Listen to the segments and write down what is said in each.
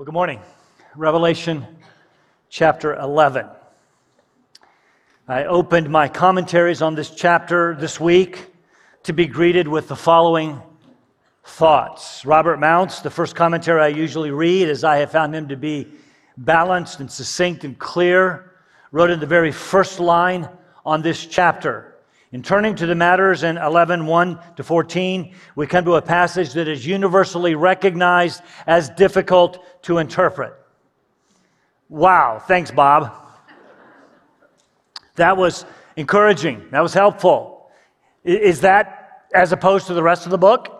Well, good morning. Revelation chapter 11. I opened my commentaries on this chapter this week to be greeted with the following thoughts. Robert Mounce, the first commentary I usually read, as I have found him to be balanced and succinct and clear, wrote in the very first line on this chapter in turning to the matters in 11, 1 to 14, we come to a passage that is universally recognized as difficult to interpret. Wow, thanks, Bob. That was encouraging. That was helpful. Is that as opposed to the rest of the book?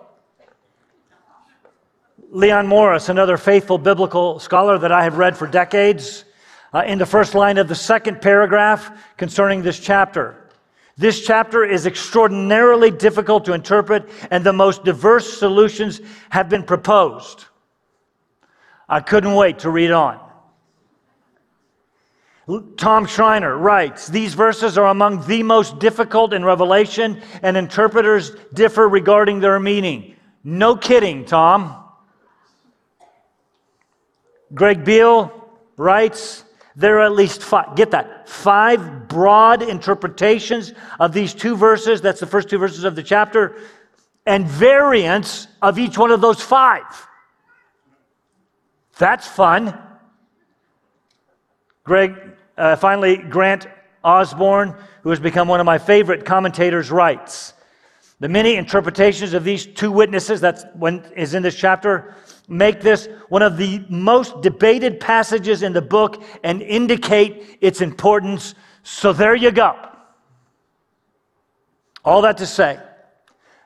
Leon Morris, another faithful biblical scholar that I have read for decades, uh, in the first line of the second paragraph concerning this chapter. This chapter is extraordinarily difficult to interpret, and the most diverse solutions have been proposed. I couldn't wait to read on. Tom Schreiner writes These verses are among the most difficult in Revelation, and interpreters differ regarding their meaning. No kidding, Tom. Greg Beale writes there are at least five, get that, five broad interpretations of these two verses. That's the first two verses of the chapter, and variants of each one of those five. That's fun. Greg, uh, finally, Grant Osborne, who has become one of my favorite commentators, writes The many interpretations of these two witnesses, that's when is in this chapter, make this one of the most debated passages in the book and indicate its importance. So there you go. All that to say,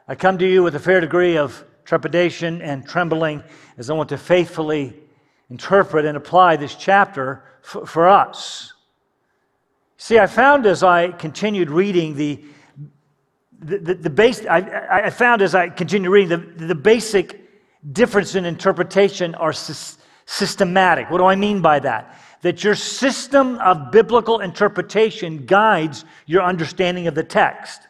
I come to you with a fair degree of trepidation and trembling as I want to faithfully interpret and apply this chapter for, for us. See, I found as I continued reading the the, the, the base, I, I found as I continued reading the, the basic difference in interpretation are sy- systematic. What do I mean by that? That your system of biblical interpretation guides your understanding of the text.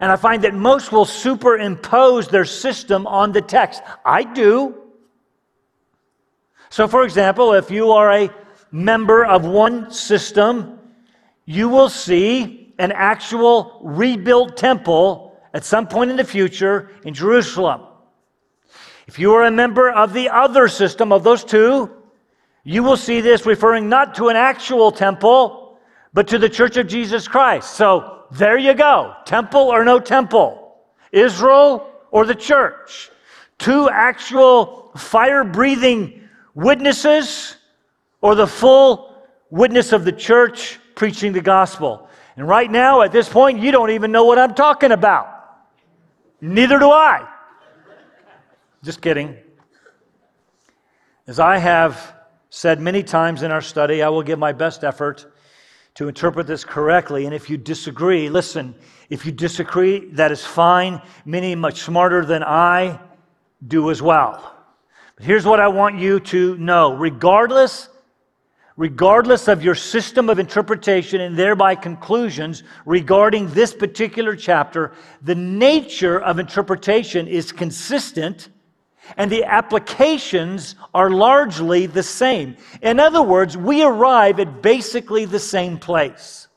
And I find that most will superimpose their system on the text. I do. So, for example, if you are a member of one system, you will see an actual rebuilt temple at some point in the future in Jerusalem. If you are a member of the other system of those two, you will see this referring not to an actual temple, but to the church of Jesus Christ. So there you go temple or no temple, Israel or the church. Two actual fire breathing witnesses or the full witness of the church preaching the gospel. And right now, at this point, you don't even know what I'm talking about. Neither do I. Just kidding. As I have said many times in our study, I will give my best effort to interpret this correctly. And if you disagree, listen, if you disagree, that is fine. Many much smarter than I do as well. But here's what I want you to know regardless regardless of your system of interpretation and thereby conclusions regarding this particular chapter, the nature of interpretation is consistent and the applications are largely the same. In other words, we arrive at basically the same place.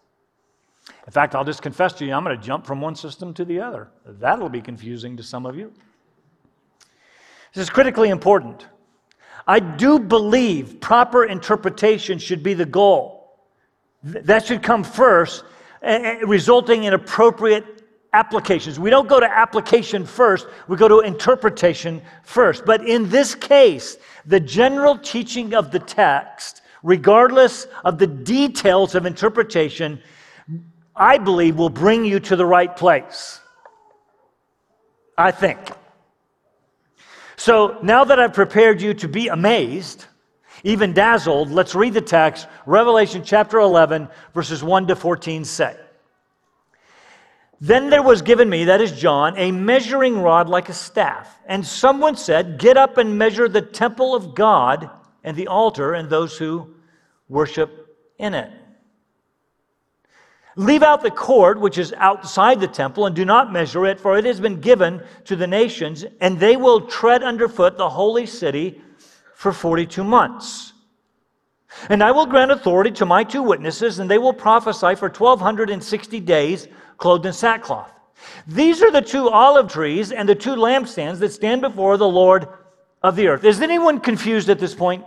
In fact, I'll just confess to you, I'm going to jump from one system to the other. That'll be confusing to some of you. This is critically important. I do believe proper interpretation should be the goal. That should come first, resulting in appropriate applications. We don't go to application first, we go to interpretation first. But in this case, the general teaching of the text, regardless of the details of interpretation, I believe will bring you to the right place. I think. So now that I've prepared you to be amazed, even dazzled, let's read the text. Revelation chapter 11, verses 1 to 14 say. Then there was given me, that is John, a measuring rod like a staff. And someone said, Get up and measure the temple of God and the altar and those who worship in it. Leave out the court which is outside the temple and do not measure it, for it has been given to the nations, and they will tread underfoot the holy city for 42 months. And I will grant authority to my two witnesses, and they will prophesy for 1260 days, clothed in sackcloth. These are the two olive trees and the two lampstands that stand before the Lord of the earth. Is anyone confused at this point?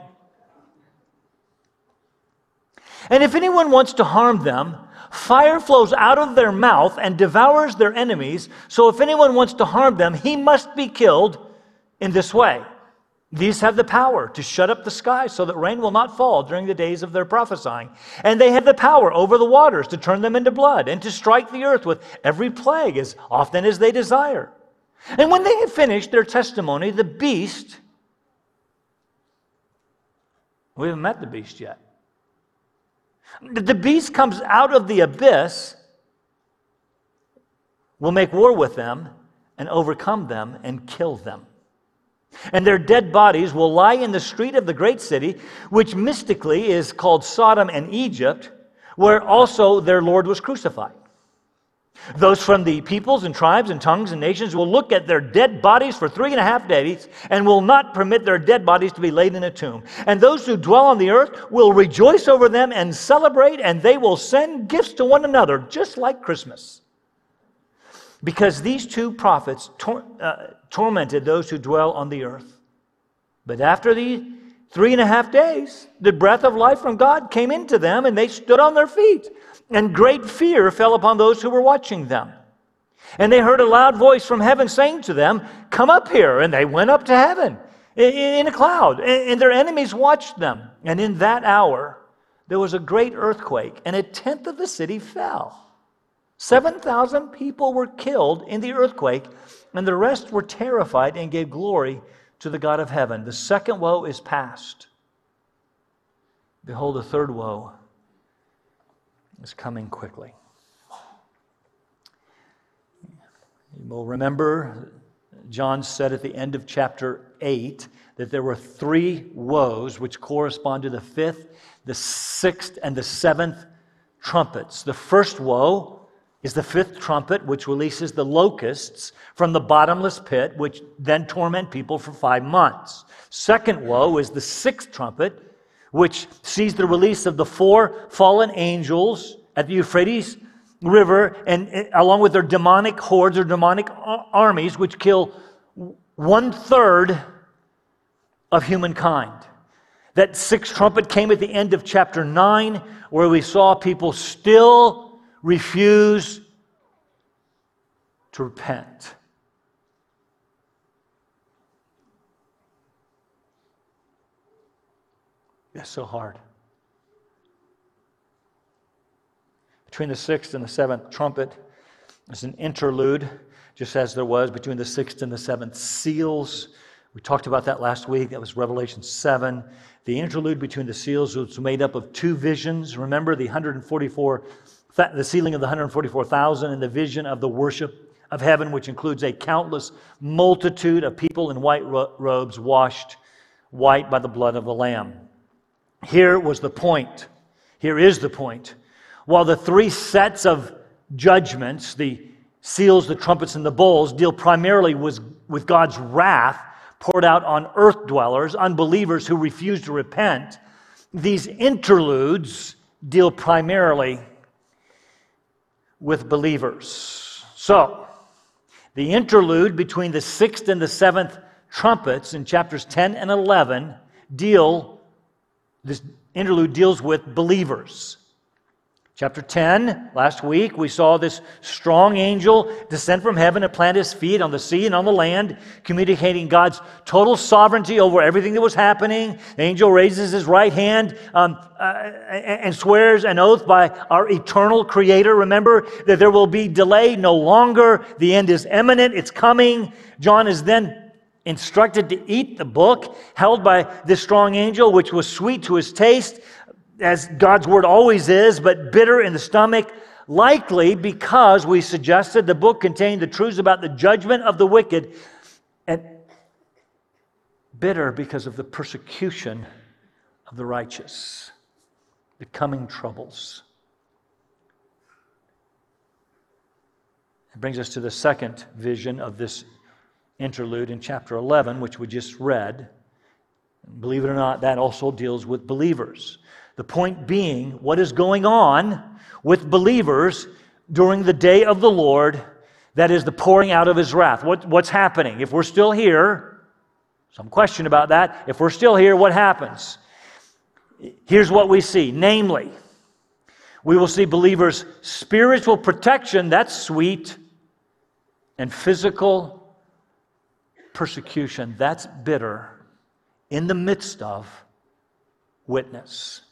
And if anyone wants to harm them, fire flows out of their mouth and devours their enemies. So if anyone wants to harm them, he must be killed in this way. These have the power to shut up the sky so that rain will not fall during the days of their prophesying. And they have the power over the waters to turn them into blood and to strike the earth with every plague as often as they desire. And when they had finished their testimony, the beast, we haven't met the beast yet. The beast comes out of the abyss, will make war with them and overcome them and kill them. And their dead bodies will lie in the street of the great city, which mystically is called Sodom and Egypt, where also their Lord was crucified. Those from the peoples and tribes and tongues and nations will look at their dead bodies for three and a half days and will not permit their dead bodies to be laid in a tomb. And those who dwell on the earth will rejoice over them and celebrate, and they will send gifts to one another, just like Christmas. Because these two prophets tor- uh, tormented those who dwell on the earth. But after the three and a half days, the breath of life from God came into them, and they stood on their feet. And great fear fell upon those who were watching them. And they heard a loud voice from heaven saying to them, Come up here. And they went up to heaven in a cloud, and their enemies watched them. And in that hour, there was a great earthquake, and a tenth of the city fell. 7,000 people were killed in the earthquake, and the rest were terrified and gave glory to the God of heaven. The second woe is past. Behold, the third woe is coming quickly. You will remember John said at the end of chapter 8 that there were three woes which correspond to the fifth, the sixth, and the seventh trumpets. The first woe is the fifth trumpet, which releases the locusts from the bottomless pit, which then torment people for five months. Second woe is the sixth trumpet, which sees the release of the four fallen angels at the Euphrates River, and, and along with their demonic hordes or demonic armies, which kill one third of humankind. That sixth trumpet came at the end of chapter 9, where we saw people still refuse to repent. That's so hard. Between the sixth and the seventh trumpet, there's an interlude, just as there was between the sixth and the seventh seals. We talked about that last week. That was Revelation 7. The interlude between the seals was made up of two visions. Remember the 144 the sealing of the 144,000 and the vision of the worship of heaven, which includes a countless multitude of people in white ro- robes washed white by the blood of the Lamb. Here was the point. Here is the point. While the three sets of judgments, the seals, the trumpets, and the bowls, deal primarily with, with God's wrath poured out on earth dwellers, unbelievers who refuse to repent, these interludes deal primarily with believers. So, the interlude between the sixth and the seventh trumpets in chapters 10 and 11 deal, this interlude deals with believers. Chapter 10, last week, we saw this strong angel descend from heaven and plant his feet on the sea and on the land, communicating God's total sovereignty over everything that was happening. The angel raises his right hand um, uh, and swears an oath by our eternal creator. Remember that there will be delay no longer. The end is imminent, it's coming. John is then instructed to eat the book held by this strong angel, which was sweet to his taste as God's word always is, but bitter in the stomach, likely because we suggested the book contained the truths about the judgment of the wicked, and bitter because of the persecution of the righteous, the coming troubles. It brings us to the second vision of this interlude in chapter 11, which we just read. Believe it or not, that also deals with believers. The point being, what is going on with believers during the day of the Lord, that is the pouring out of his wrath. What, what's happening? If we're still here, some question about that. If we're still here, what happens? Here's what we see namely, we will see believers' spiritual protection, that's sweet, and physical persecution, that's bitter, in the midst of witness.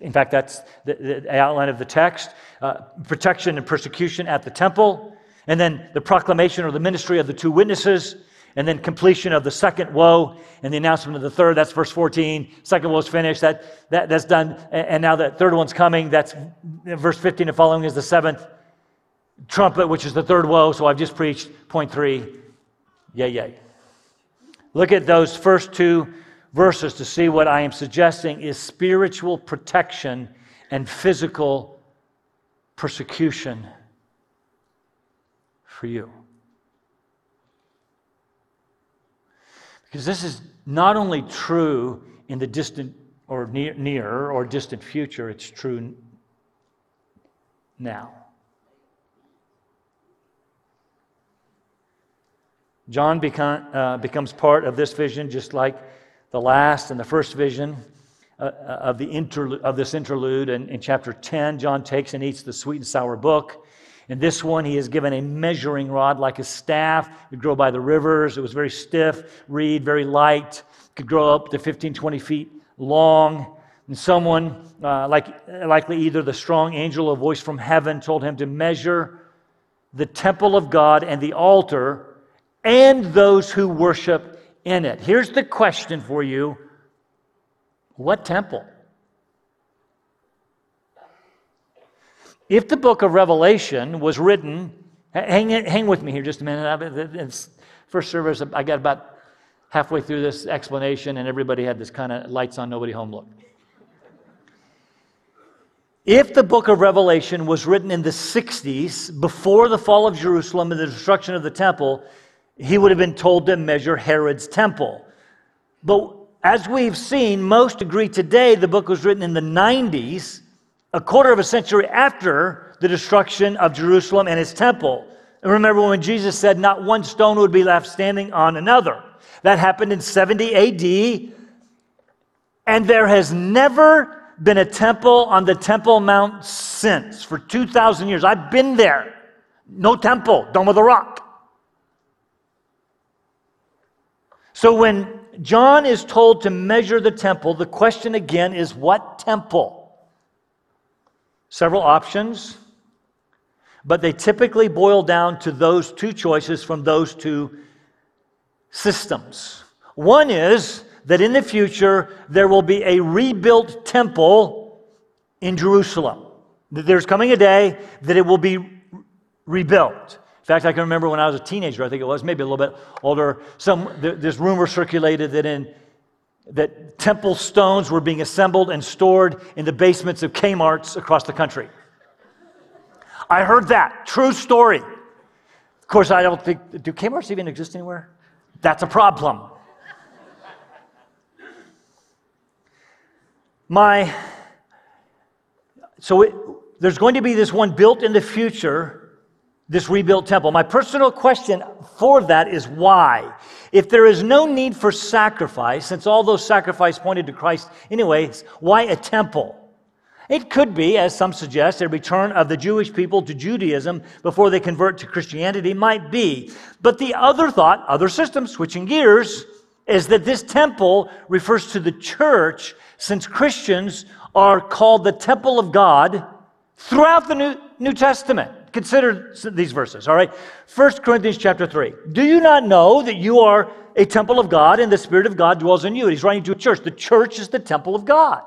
In fact, that's the, the outline of the text uh, protection and persecution at the temple, and then the proclamation or the ministry of the two witnesses, and then completion of the second woe and the announcement of the third. That's verse 14. Second woe is finished. That, that, that's done. And now the third one's coming. That's verse 15 and following is the seventh trumpet, which is the third woe. So I've just preached point three. Yay, yay. Look at those first two verses to see what I am suggesting is spiritual protection and physical persecution for you. Because this is not only true in the distant or near, near or distant future, it's true now. John become, uh, becomes part of this vision just like the last and the first vision uh, uh of, the interlude, of this interlude. And in chapter 10, John takes and eats the sweet and sour book. In this one, he is given a measuring rod like a staff. It grow by the rivers. It was very stiff, reed, very light. Could grow up to 15, 20 feet long. And someone, uh, like, likely either the strong angel or voice from heaven, told him to measure the temple of God and the altar and those who worship in it. Here's the question for you What temple? If the book of Revelation was written, hang, hang with me here just a minute. First service, I got about halfway through this explanation, and everybody had this kind of lights on, nobody home look. If the book of Revelation was written in the 60s, before the fall of Jerusalem and the destruction of the temple, he would have been told to measure Herod's temple. But as we've seen, most agree today the book was written in the 90s a quarter of a century after the destruction of Jerusalem and its temple. And remember when Jesus said, Not one stone would be left standing on another. That happened in 70 AD. And there has never been a temple on the Temple Mount since for 2,000 years. I've been there. No temple, Dome of the Rock. So when John is told to measure the temple, the question again is what temple? several options, but they typically boil down to those two choices from those two systems. One is that in the future there will be a rebuilt temple in Jerusalem. There's coming a day that it will be rebuilt. In fact, I can remember when I was a teenager, I think it was, maybe a little bit older, some, this rumor circulated that in that temple stones were being assembled and stored in the basements of Kmart's across the country. I heard that. True story. Of course, I don't think, do Kmart's even exist anywhere? That's a problem. My, so it, there's going to be this one built in the future this rebuilt temple. My personal question for that is why? If there is no need for sacrifice, since all those sacrifices pointed to Christ anyways, why a temple? It could be, as some suggest, a return of the Jewish people to Judaism before they convert to Christianity. Might be. But the other thought, other system, switching gears, is that this temple refers to the church, since Christians are called the temple of God throughout the New, New Testament consider these verses, all right? 1 Corinthians chapter 3. Do you not know that you are a temple of God and the Spirit of God dwells in you? He's writing to a church. The church is the temple of God.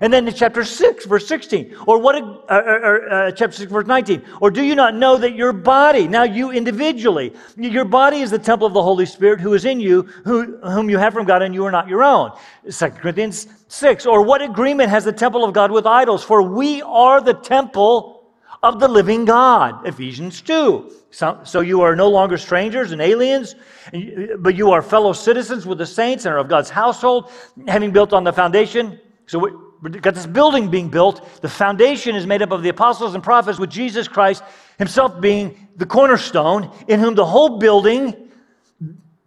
And then in chapter 6, verse 16, or what, uh, uh, uh, chapter 6, verse 19, or do you not know that your body, now you individually, your body is the temple of the Holy Spirit who is in you, who, whom you have from God, and you are not your own? 2 Corinthians 6, or what agreement has the temple of God with idols? For we are the temple of the living God. Ephesians 2. So, so, you are no longer strangers and aliens, but you are fellow citizens with the saints and are of God's household, having built on the foundation. So we've got this building being built. The foundation is made up of the apostles and prophets, with Jesus Christ himself being the cornerstone, in whom the whole building,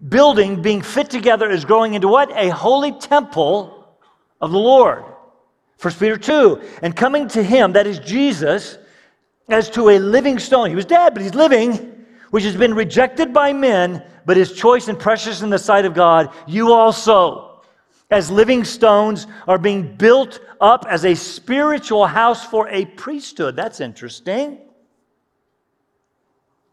building being fit together is growing into what? A holy temple of the Lord. First Peter 2. And coming to him, that is Jesus, as to a living stone. He was dead, but he's living, which has been rejected by men, but is choice and precious in the sight of God. You also, as living stones, are being built up as a spiritual house for a priesthood. That's interesting.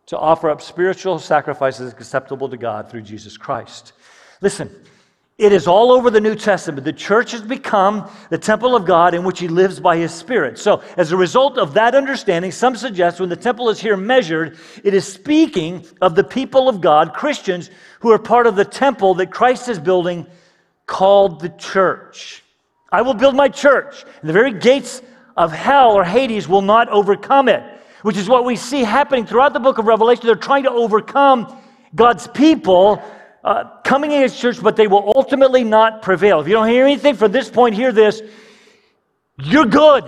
To offer up spiritual sacrifices acceptable to God through Jesus Christ. Listen, it is all over the New Testament. The church has become the temple of God in which He lives by His Spirit. So, as a result of that understanding, some suggest when the temple is here measured, it is speaking of the people of God, Christians, who are part of the temple that Christ is building called the church. I will build my church, and the very gates of hell or Hades will not overcome it, which is what we see happening throughout the book of Revelation. They're trying to overcome God's people uh, coming against church, but they will ultimately not prevail. If you don't hear anything from this point, hear this. You're good.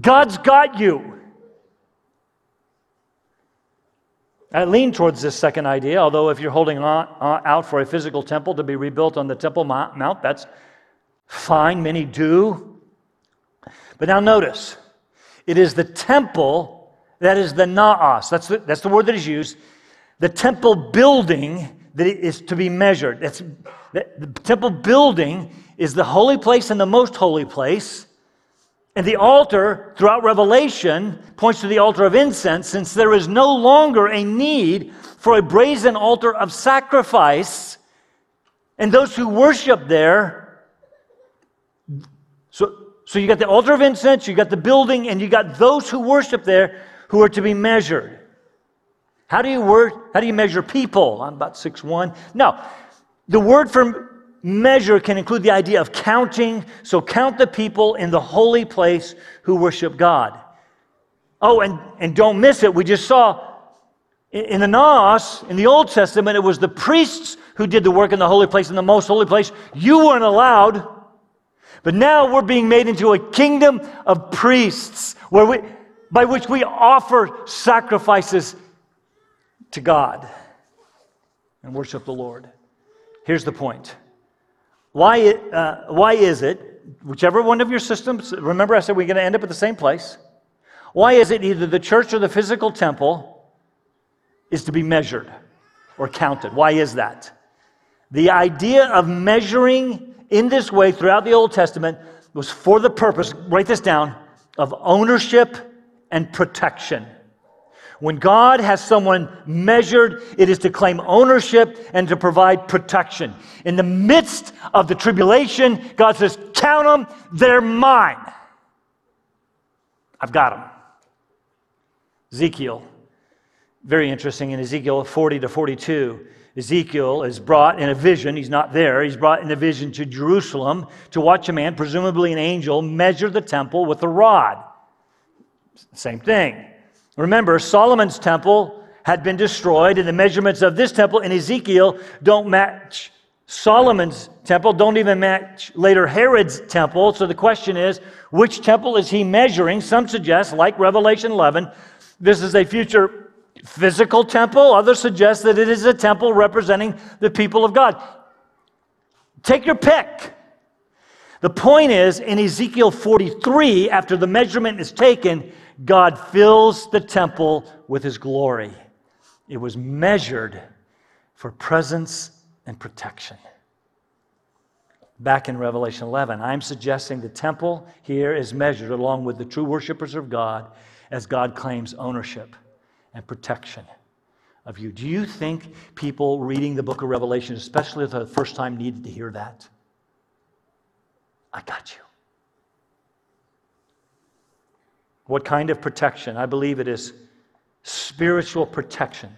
God's got you. I lean towards this second idea, although if you're holding on, uh, out for a physical temple to be rebuilt on the Temple Mount, that's fine. Many do. But now notice, it is the temple that is the naos. That's the, that's the word that is used the temple building that is to be measured. That's, the temple building is the holy place and the most holy place. And the altar throughout Revelation points to the altar of incense, since there is no longer a need for a brazen altar of sacrifice. And those who worship there, so, so you got the altar of incense, you got the building, and you got those who worship there who are to be measured. How do you word, how do you measure people? I'm about six one. No. The word for measure can include the idea of counting. So count the people in the holy place who worship God. Oh, and, and don't miss it. We just saw in the Naos, in the Old Testament, it was the priests who did the work in the holy place, in the most holy place. You weren't allowed. But now we're being made into a kingdom of priests where we, by which we offer sacrifices to God and worship the Lord. Here's the point. Why, uh, why is it, whichever one of your systems, remember I said we're going to end up at the same place. Why is it either the church or the physical temple is to be measured or counted? Why is that? The idea of measuring in this way throughout the Old Testament was for the purpose, write this down, of ownership and protection. When God has someone measured, it is to claim ownership and to provide protection. In the midst of the tribulation, God says, Count them, they're mine. I've got them. Ezekiel, very interesting in Ezekiel 40 to 42. Ezekiel is brought in a vision. He's not there. He's brought in a vision to Jerusalem to watch a man, presumably an angel, measure the temple with a rod. Same thing. Remember, Solomon's temple had been destroyed, and the measurements of this temple in Ezekiel don't match Solomon's temple, don't even match later Herod's temple. So the question is, which temple is he measuring? Some suggest, like Revelation 11, this is a future physical temple. Others suggest that it is a temple representing the people of God. Take your pick. The point is, in Ezekiel 43, after the measurement is taken, God fills the temple with his glory. It was measured for presence and protection. Back in Revelation 11, I'm suggesting the temple here is measured along with the true worshipers of God as God claims ownership and protection of you. Do you think people reading the book of Revelation, especially the first time, needed to hear that? I got you. What kind of protection? I believe it is spiritual protection.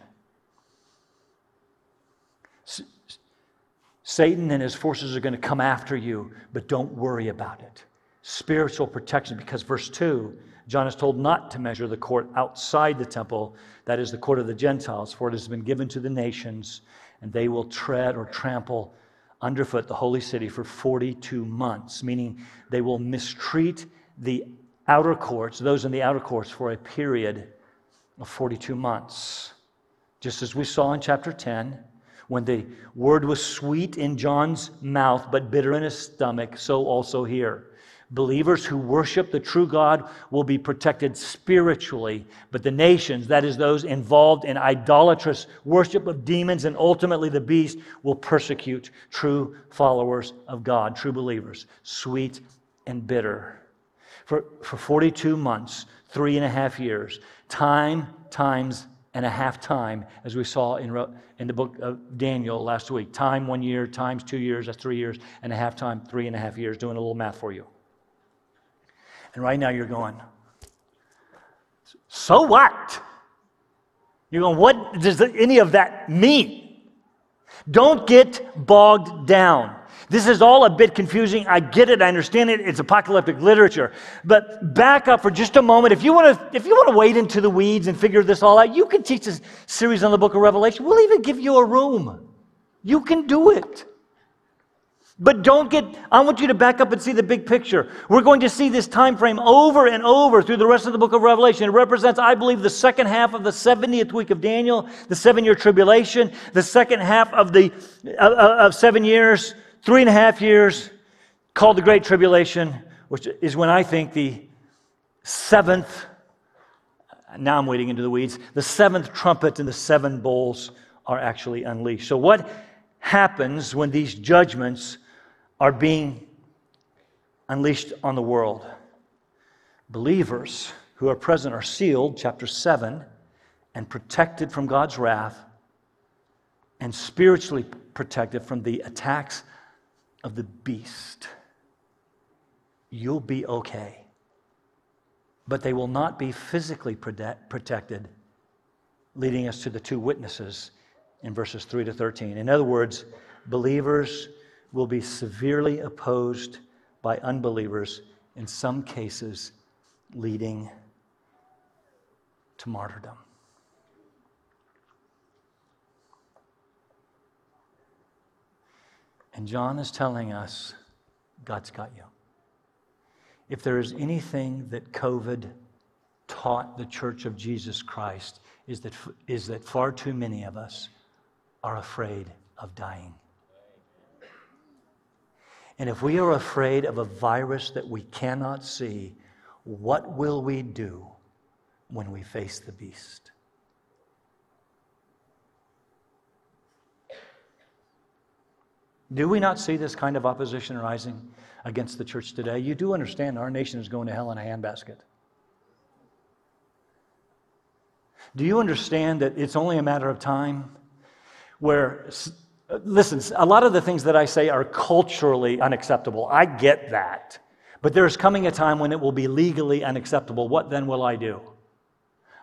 Satan and his forces are going to come after you, but don't worry about it. Spiritual protection, because verse 2 John is told not to measure the court outside the temple, that is the court of the Gentiles, for it has been given to the nations, and they will tread or trample underfoot the holy city for 42 months, meaning they will mistreat the outer courts, those in the outer courts, for a period of 42 months. Just as we saw in chapter 10, when the word was sweet in John's mouth but bitter in his stomach, so also here. Believers who worship the true God will be protected spiritually, but the nations, that is, those involved in idolatrous worship of demons and ultimately the beast, will persecute true followers of God, true believers, sweet and bitter. For, for 42 months, three and a half years, time times and a half time, as we saw in, in the book of Daniel last week. Time one year, times two years, that's three years, and a half time, three and a half years, doing a little math for you. And right now you're going, so what? You're going, what does any of that mean? Don't get bogged down. This is all a bit confusing. I get it. I understand it. It's apocalyptic literature. But back up for just a moment. If you want to, if you want to wade into the weeds and figure this all out, you can teach this series on the book of Revelation. We'll even give you a room. You can do it. But don't get, I want you to back up and see the big picture. We're going to see this time frame over and over through the rest of the book of Revelation. It represents, I believe, the second half of the 70th week of Daniel, the seven year tribulation, the second half of the of, of seven years, three and a half years, called the Great Tribulation, which is when I think the seventh, now I'm wading into the weeds, the seventh trumpet and the seven bowls are actually unleashed. So, what happens when these judgments are being unleashed on the world. Believers who are present are sealed, chapter 7, and protected from God's wrath and spiritually protected from the attacks of the beast. You'll be okay. But they will not be physically protected, leading us to the two witnesses in verses 3 to 13. In other words, believers will be severely opposed by unbelievers, in some cases, leading to martyrdom. And John is telling us God's got you. If there is anything that COVID taught the church of Jesus Christ, is that, is that far too many of us are afraid of dying. And if we are afraid of a virus that we cannot see, what will we do when we face the beast? Do we not see this kind of opposition rising against the church today? You do understand our nation is going to hell in a handbasket. Do you understand that it's only a matter of time where Listen, a lot of the things that I say are culturally unacceptable. I get that. But there's coming a time when it will be legally unacceptable. What then will I do?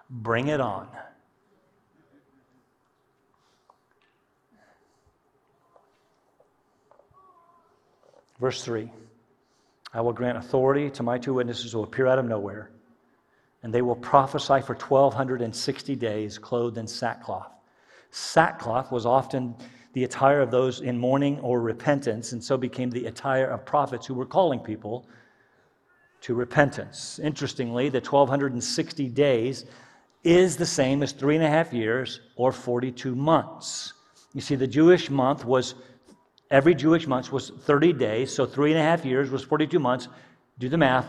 Bring it on. Verse 3 I will grant authority to my two witnesses who appear out of nowhere, and they will prophesy for 1,260 days, clothed in sackcloth. Sackcloth was often the attire of those in mourning or repentance, and so became the attire of prophets who were calling people to repentance. Interestingly, the 1260 days is the same as three and a half years or 42 months. You see, the Jewish month was, every Jewish month was 30 days, so three and a half years was 42 months. Do the math,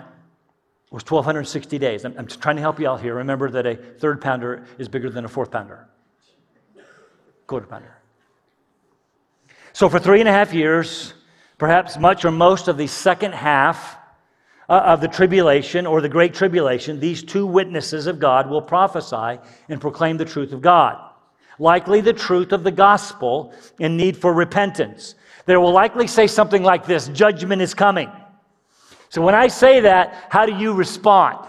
was 1260 days. I'm, I'm trying to help you out here. Remember that a third pounder is bigger than a fourth pounder, quarter pounder. So, for three and a half years, perhaps much or most of the second half uh, of the tribulation or the great tribulation, these two witnesses of God will prophesy and proclaim the truth of God. Likely the truth of the gospel in need for repentance. They will likely say something like this judgment is coming. So, when I say that, how do you respond?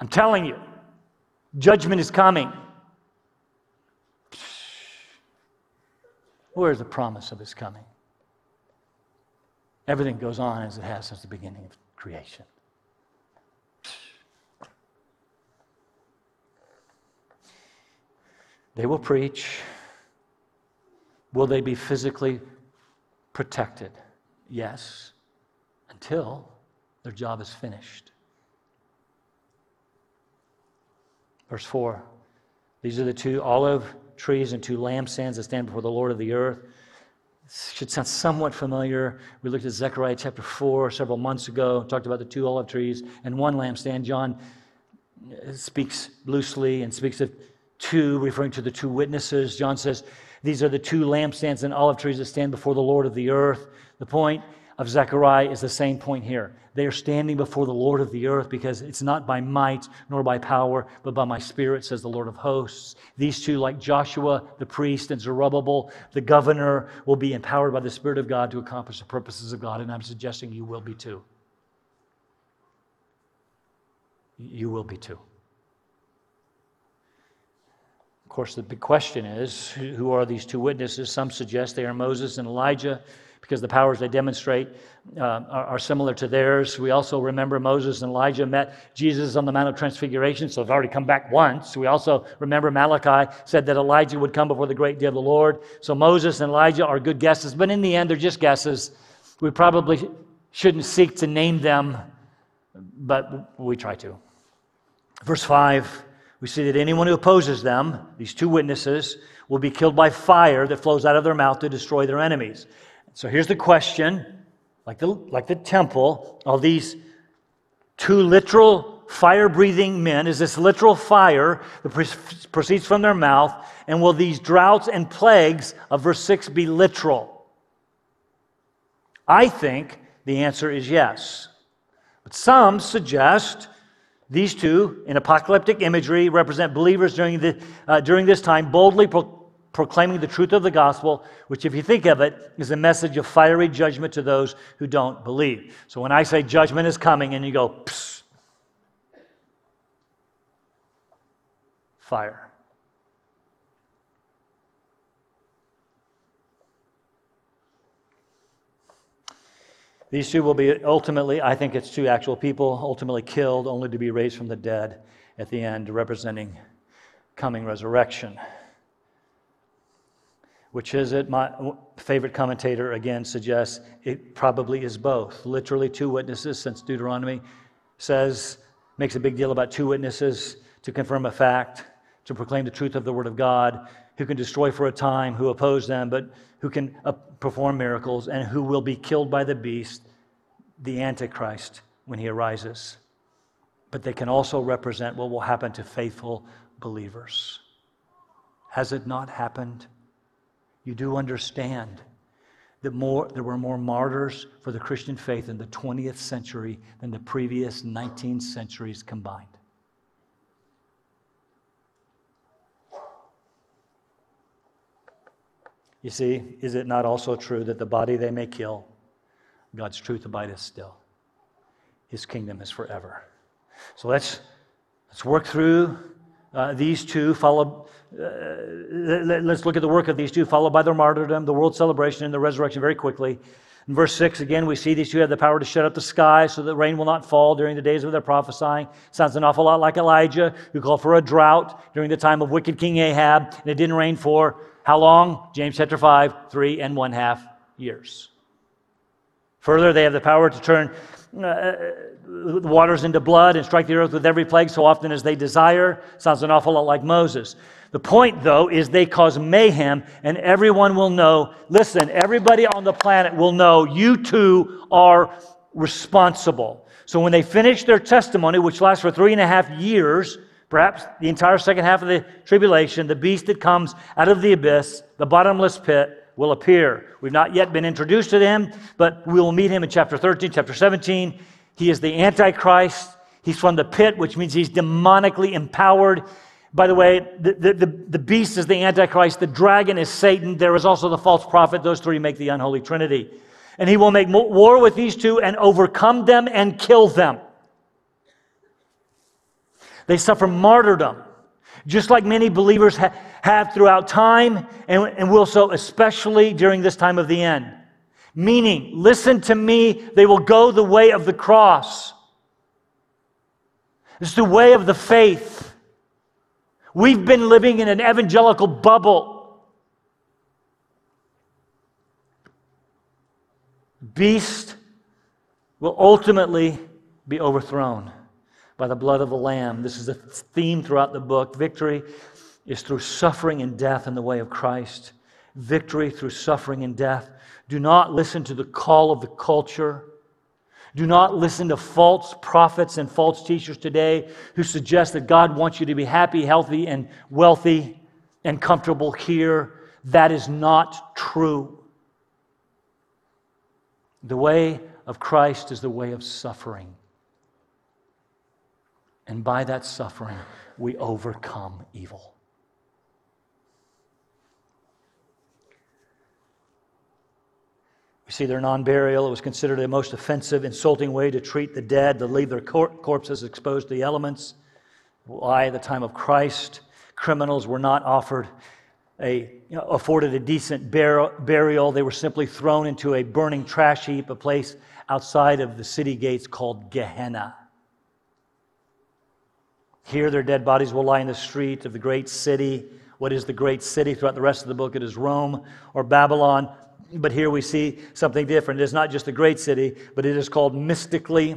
I'm telling you, judgment is coming. Where's the promise of his coming? Everything goes on as it has since the beginning of creation. They will preach. Will they be physically protected? Yes, until their job is finished. Verse 4 These are the two olive trees and two lampstands that stand before the Lord of the earth. This should sound somewhat familiar. We looked at Zechariah chapter 4 several months ago, talked about the two olive trees and one lampstand. John speaks loosely and speaks of two, referring to the two witnesses. John says, These are the two lampstands and olive trees that stand before the Lord of the earth. The point of Zechariah is the same point here. They are standing before the Lord of the earth because it's not by might nor by power, but by my spirit, says the Lord of hosts. These two, like Joshua the priest and Zerubbabel the governor, will be empowered by the Spirit of God to accomplish the purposes of God, and I'm suggesting you will be too. You will be too. Of course, the big question is who are these two witnesses? Some suggest they are Moses and Elijah because the powers they demonstrate uh, are, are, similar to theirs. We also remember Moses and Elijah met Jesus on the Mount of Transfiguration, so they've already come back once. We also remember Malachi said that Elijah would come before the great day of the Lord. So Moses and Elijah are good guesses, but in the end, they're just guesses. We probably shouldn't seek to name them, but we try to. Verse 5, we see that anyone who opposes them, these two witnesses, will be killed by fire that flows out of their mouth to destroy their enemies. So here's the question like the, like the temple, all these two literal fire breathing men, is this literal fire that proceeds from their mouth? And will these droughts and plagues of verse 6 be literal? I think the answer is yes. But some suggest these two, in apocalyptic imagery, represent believers during, the, uh, during this time boldly pro- proclaiming the truth of the gospel, which, if you think of it, is a message of fiery judgment to those who don't believe. So when I say judgment is coming and you go, Psst, fire. These two will be ultimately, I think it's two actual people, ultimately killed, only to be raised from the dead at the end, representing coming resurrection which is it? My favorite commentator again suggests it probably is both. Literally, two witnesses, since Deuteronomy says, makes a big deal about two witnesses to confirm a fact, to proclaim the truth of the Word of God, who can destroy for a time, who oppose them, but who can uh, perform miracles, and who will be killed by the beast, the Antichrist, when he arises. But they can also represent what will happen to faithful believers. Has it not happened? You do understand that more, there were more martyrs for the Christian faith in the 20th century than the previous 19 centuries combined. You see, is it not also true that the body they may kill, God's truth abideth still? His kingdom is forever. So let's, let's work through uh, these two, followed uh, let's look at the work of these two, followed by their martyrdom, the world celebration, and the resurrection very quickly. In verse 6, again, we see these two have the power to shut up the sky so that rain will not fall during the days of their prophesying. Sounds an awful lot like Elijah, who called for a drought during the time of wicked King Ahab, and it didn't rain for how long? James chapter 5, three and one half years. Further, they have the power to turn uh, the waters into blood and strike the earth with every plague so often as they desire. Sounds an awful lot like Moses. The point, though, is they cause mayhem, and everyone will know listen, everybody on the planet will know you two are responsible. So when they finish their testimony, which lasts for three and a half years, perhaps the entire second half of the tribulation, the beast that comes out of the abyss, the bottomless pit, will appear. We've not yet been introduced to him, but we will meet him in chapter 13, chapter 17. He is the Antichrist. He's from the pit, which means he's demonically empowered. By the way, the, the, the, beast is the Antichrist, the dragon is Satan, there is also the false prophet. Those three make the unholy trinity. And he will make war with these two and overcome them and kill them. They suffer martyrdom, just like many believers ha- have throughout time and, and will so especially during this time of the end. Meaning, listen to me, they will go the way of the cross. It's the way of the faith We've been living in an evangelical bubble. Beast will ultimately be overthrown by the blood of the Lamb. This is a theme throughout the book. Victory is through suffering and death in the way of Christ. Victory through suffering and death. Do not listen to the call of the culture. Do not listen to false prophets and false teachers today who suggest that God wants you to be happy, healthy, and wealthy and comfortable here. That is not true. The way of Christ is the way of suffering. And by that suffering, we overcome evil. We see their non burial. It was considered the most offensive, insulting way to treat the dead, to leave their cor- corpses exposed to the elements. Why, at the time of Christ, criminals were not offered a, you know, afforded a decent bur- burial. They were simply thrown into a burning trash heap, a place outside of the city gates called Gehenna. Here, their dead bodies will lie in the street of the great city. What is the great city? Throughout the rest of the book, it is Rome or Babylon. But here we see something different. It is not just a great city, but it is called mystically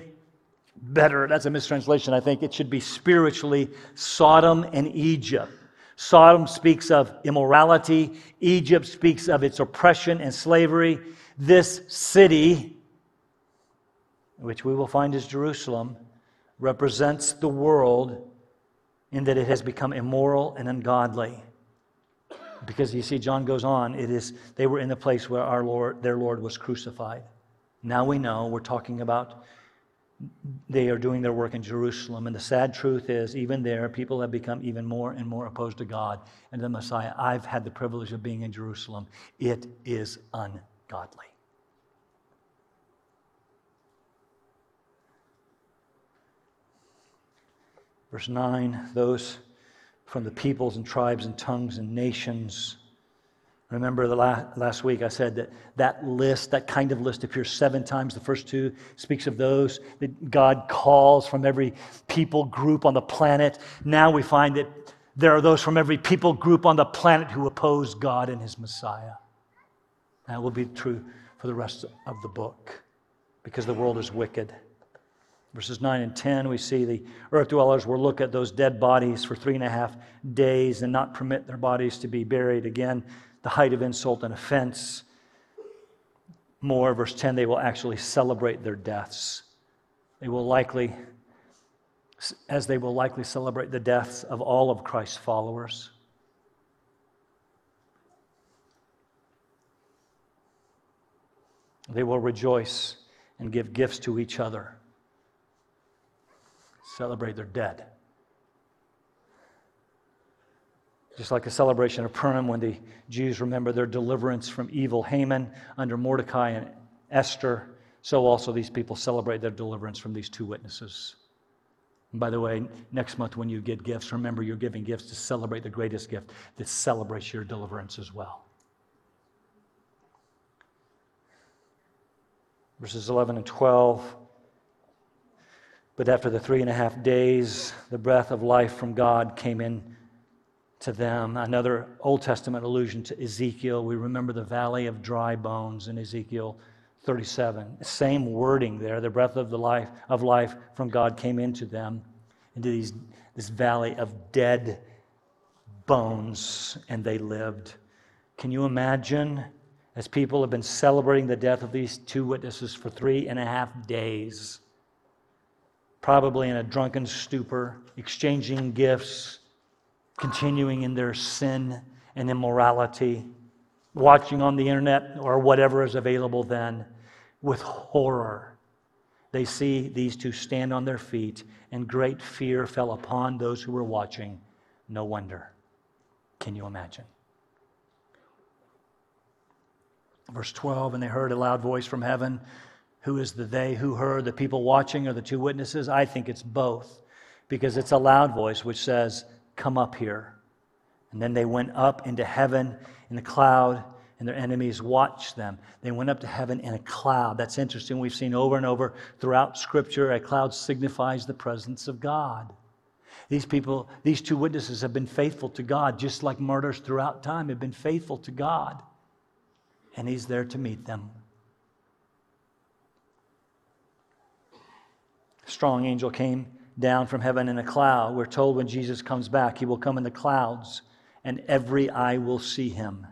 better. That's a mistranslation, I think. It should be spiritually Sodom and Egypt. Sodom speaks of immorality, Egypt speaks of its oppression and slavery. This city, which we will find is Jerusalem, represents the world in that it has become immoral and ungodly. Because you see, John goes on, it is they were in the place where our Lord, their Lord was crucified. Now we know we're talking about they are doing their work in Jerusalem. And the sad truth is, even there, people have become even more and more opposed to God and the Messiah. I've had the privilege of being in Jerusalem. It is ungodly. Verse 9 those from the peoples and tribes and tongues and nations. Remember the last, last week I said that that list, that kind of list, appears seven times. The first two speaks of those that God calls from every people group on the planet. Now we find that there are those from every people group on the planet who oppose God and his Messiah. That will be true for the rest of the book because the world is wicked. Verses 9 and 10, we see the earth dwellers will look at those dead bodies for three and a half days and not permit their bodies to be buried. Again, the height of insult and offense. More, verse 10, they will actually celebrate their deaths. They will likely, as they will likely celebrate the deaths of all of Christ's followers. They will rejoice and give gifts to each other celebrate their dead. Just like the celebration of Purim, when the Jews remember their deliverance from evil Haman under Mordecai and Esther, so also these people celebrate their deliverance from these two witnesses. And by the way, next month when you get gifts, remember you're giving gifts to celebrate the greatest gift that celebrates your deliverance as well. Verses 11 and 12. But after the three and a half days, the breath of life from God came in to them. Another Old Testament allusion to Ezekiel. We remember the valley of dry bones in Ezekiel 37. Same wording there. The breath of the life of life from God came into them, into these, this valley of dead bones, and they lived. Can you imagine? As people have been celebrating the death of these two witnesses for three and a half days probably in a drunken stupor, exchanging gifts, continuing in their sin and immorality, watching on the internet or whatever is available then with horror. They see these two stand on their feet, and great fear fell upon those who were watching. No wonder. Can you imagine? Verse 12 And they heard a loud voice from heaven who is the they, who, her, the people watching, or the two witnesses? I think it's both because it's a loud voice which says, Come up here. And then they went up into heaven in the cloud, and their enemies watched them. They went up to heaven in a cloud. That's interesting. We've seen over and over throughout Scripture, a cloud signifies the presence of God. These people, these two witnesses have been faithful to God, just like martyrs throughout time have been faithful to God. And He's there to meet them. Strong angel came down from heaven in a cloud. We're told when Jesus comes back, He will come in the clouds, and every eye will see Him.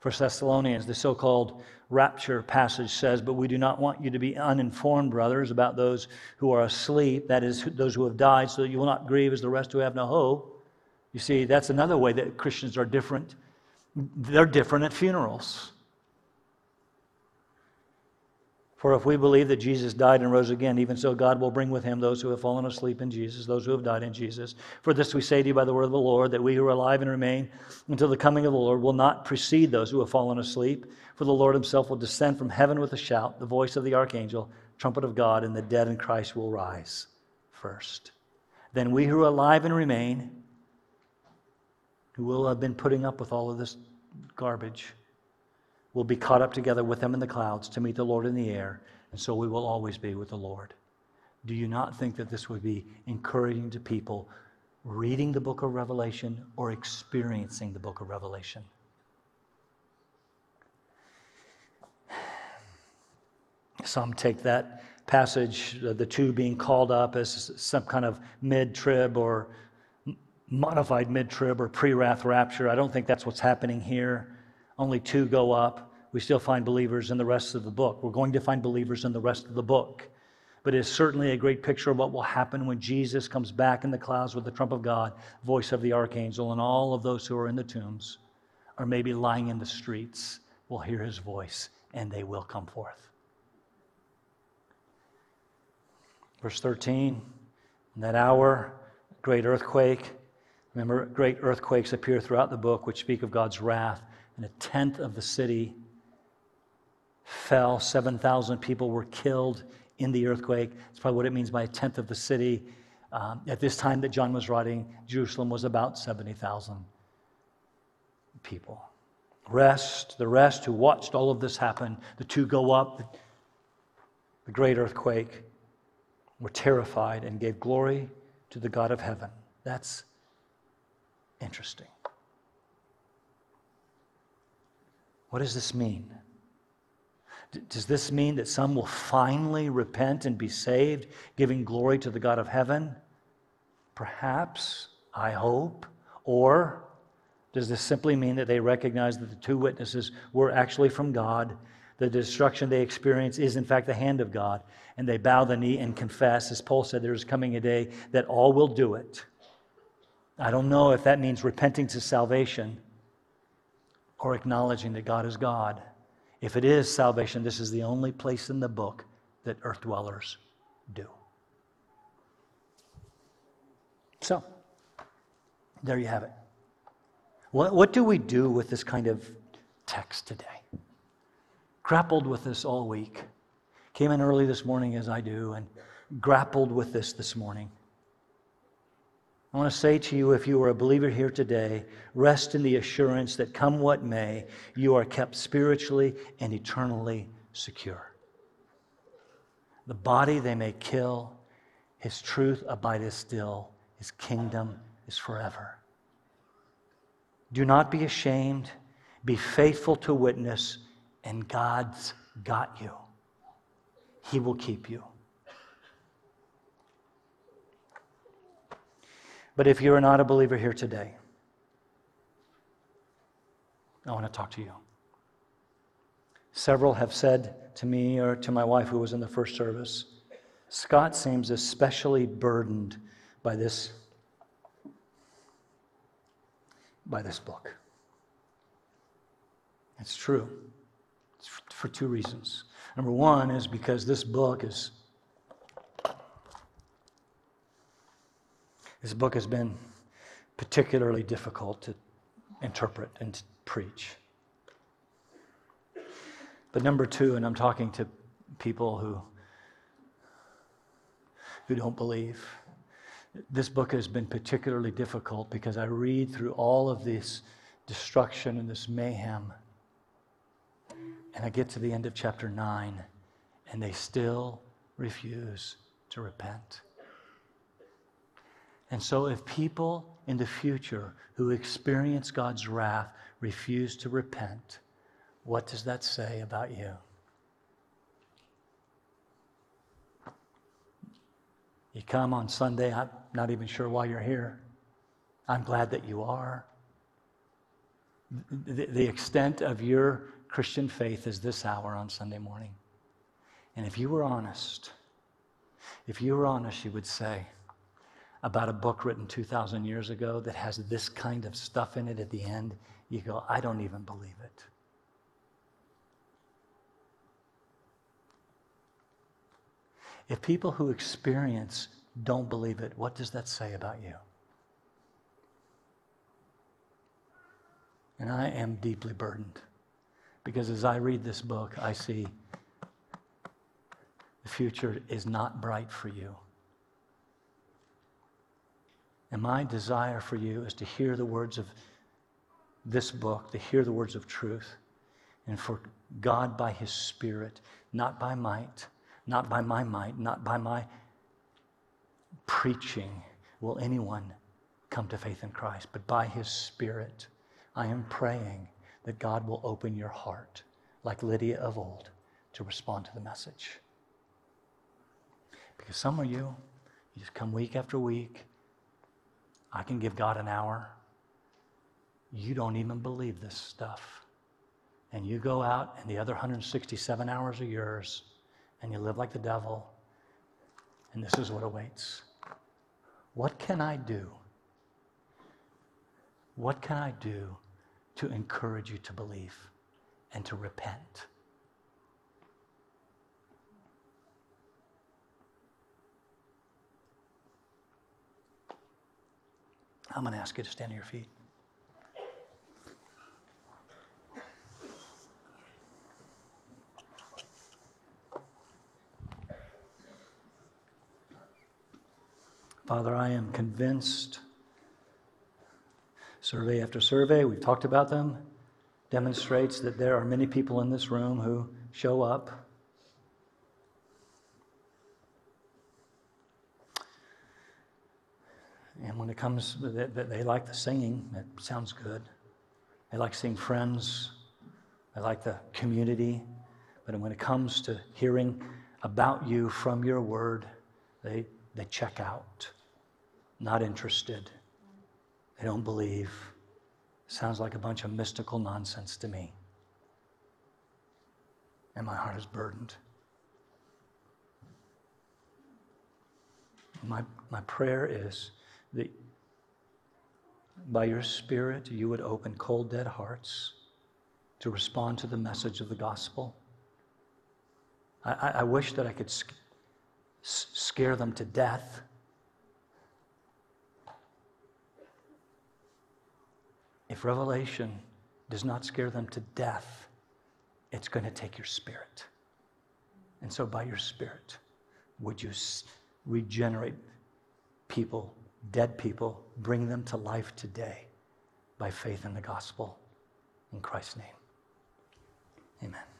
For Thessalonians, the so called rapture passage says, But we do not want you to be uninformed, brothers, about those who are asleep, that is, those who have died, so that you will not grieve as the rest who have no hope. You see, that's another way that Christians are different. They're different at funerals. For if we believe that Jesus died and rose again, even so God will bring with him those who have fallen asleep in Jesus, those who have died in Jesus. For this we say to you by the word of the Lord, that we who are alive and remain until the coming of the Lord will not precede those who have fallen asleep. For the Lord himself will descend from heaven with a shout, the voice of the archangel, trumpet of God, and the dead in Christ will rise first. Then we who are alive and remain, who will have been putting up with all of this garbage, will be caught up together with them in the clouds to meet the Lord in the air, and so we will always be with the Lord. Do you not think that this would be encouraging to people reading the book of Revelation or experiencing the book of Revelation? Some take that passage, uh, the two being called up, as some kind of mid trib or modified mid trib or pre wrath rapture. I don't think that's what's happening here only two go up. We still find believers in the rest of the book. We're going to find believers in the rest of the book. But it is certainly a great picture of what will happen when Jesus comes back in the clouds with the trump of God, voice of the archangel, and all of those who are in the tombs or maybe lying in the streets will hear his voice and they will come forth. Verse 13, in that hour, great earthquake. Remember, great earthquakes appear throughout the book, which speak of God's wrath and a tenth of the city fell. 7,000 people were killed in the earthquake. That's probably what it means by a tenth of the city. Um, at this time that John was writing, Jerusalem was about 70,000 people. Rest, the rest who watched all of this happen, the two go up, the great earthquake, were terrified and gave glory to the God of heaven. That's interesting. What does this mean? Does this mean that some will finally repent and be saved, giving glory to the God of heaven? Perhaps, I hope. Or does this simply mean that they recognize that the two witnesses were actually from God? The destruction they experience is, in fact, the hand of God. And they bow the knee and confess. As Paul said, there is coming a day that all will do it. I don't know if that means repenting to salvation or acknowledging that God is God. If it is salvation, this is the only place in the book that earth dwellers do. So, there you have it. What, what do we do with this kind of text today? Grappled with this all week. Came in early this morning, as I do, and grappled with this this morning. I want to say to you, if you are a believer here today, rest in the assurance that come what may, you are kept spiritually and eternally secure. The body they may kill, his truth abideth still, his kingdom is forever. Do not be ashamed, be faithful to witness, and God's got you. He will keep you. But if you're not a believer here today, I want to talk to you. Several have said to me or to my wife who was in the first service, Scott seems especially burdened by this by this book. It's true. It's for two reasons. Number one is because this book is This book has been particularly difficult to interpret and to preach. But number two, and I'm talking to people who, who don't believe, this book has been particularly difficult because I read through all of this destruction and this mayhem, and I get to the end of chapter 9, and they still refuse to repent. And so, if people in the future who experience God's wrath refuse to repent, what does that say about you? You come on Sunday, I'm not even sure why you're here. I'm glad that you are. The, extent of your Christian faith is this hour on Sunday morning. And if you were honest, if you were honest, you would say about a book written 2,000 years ago that has this kind of stuff in it at the end, you go, I don't even believe it. If people who experience don't believe it, what does that say about you? And I am deeply burdened because as I read this book, I see the future is not bright for you. And my desire for you is to hear the words of this book, to hear the words of truth, and for God by His Spirit, not by might, not by my might, not by my preaching, will anyone come to faith in Christ, but by His Spirit. I am praying that God will open your heart, like Lydia of old, to respond to the message. Because some of you, you just come week after week. I can give God an hour. You don't even believe this stuff. And you go out, and the other 167 hours are yours, and you live like the devil. And this is what awaits. What can I do? What can I do to encourage you to believe and to repent? I'm going to ask you to stand on your feet. Father, I am convinced, survey after survey, we've talked about them, demonstrates that there are many people in this room who show up. And when it comes, they, they like the singing, it sounds good. They like seeing friends, they like the community. But when it comes to hearing about you from your word, they they check out, not interested. They don't believe. Sounds like a bunch of mystical nonsense to me. And my heart is burdened. My, my prayer is that by your Spirit, you would open cold, dead hearts to respond to the message of the gospel. I, I, I wish that I could scare them to death. If revelation does not scare them to death, it's going to take your spirit. And so, by your spirit, would you regenerate people, dead people, bring them to life today by faith in the gospel? In Christ's name. Amen.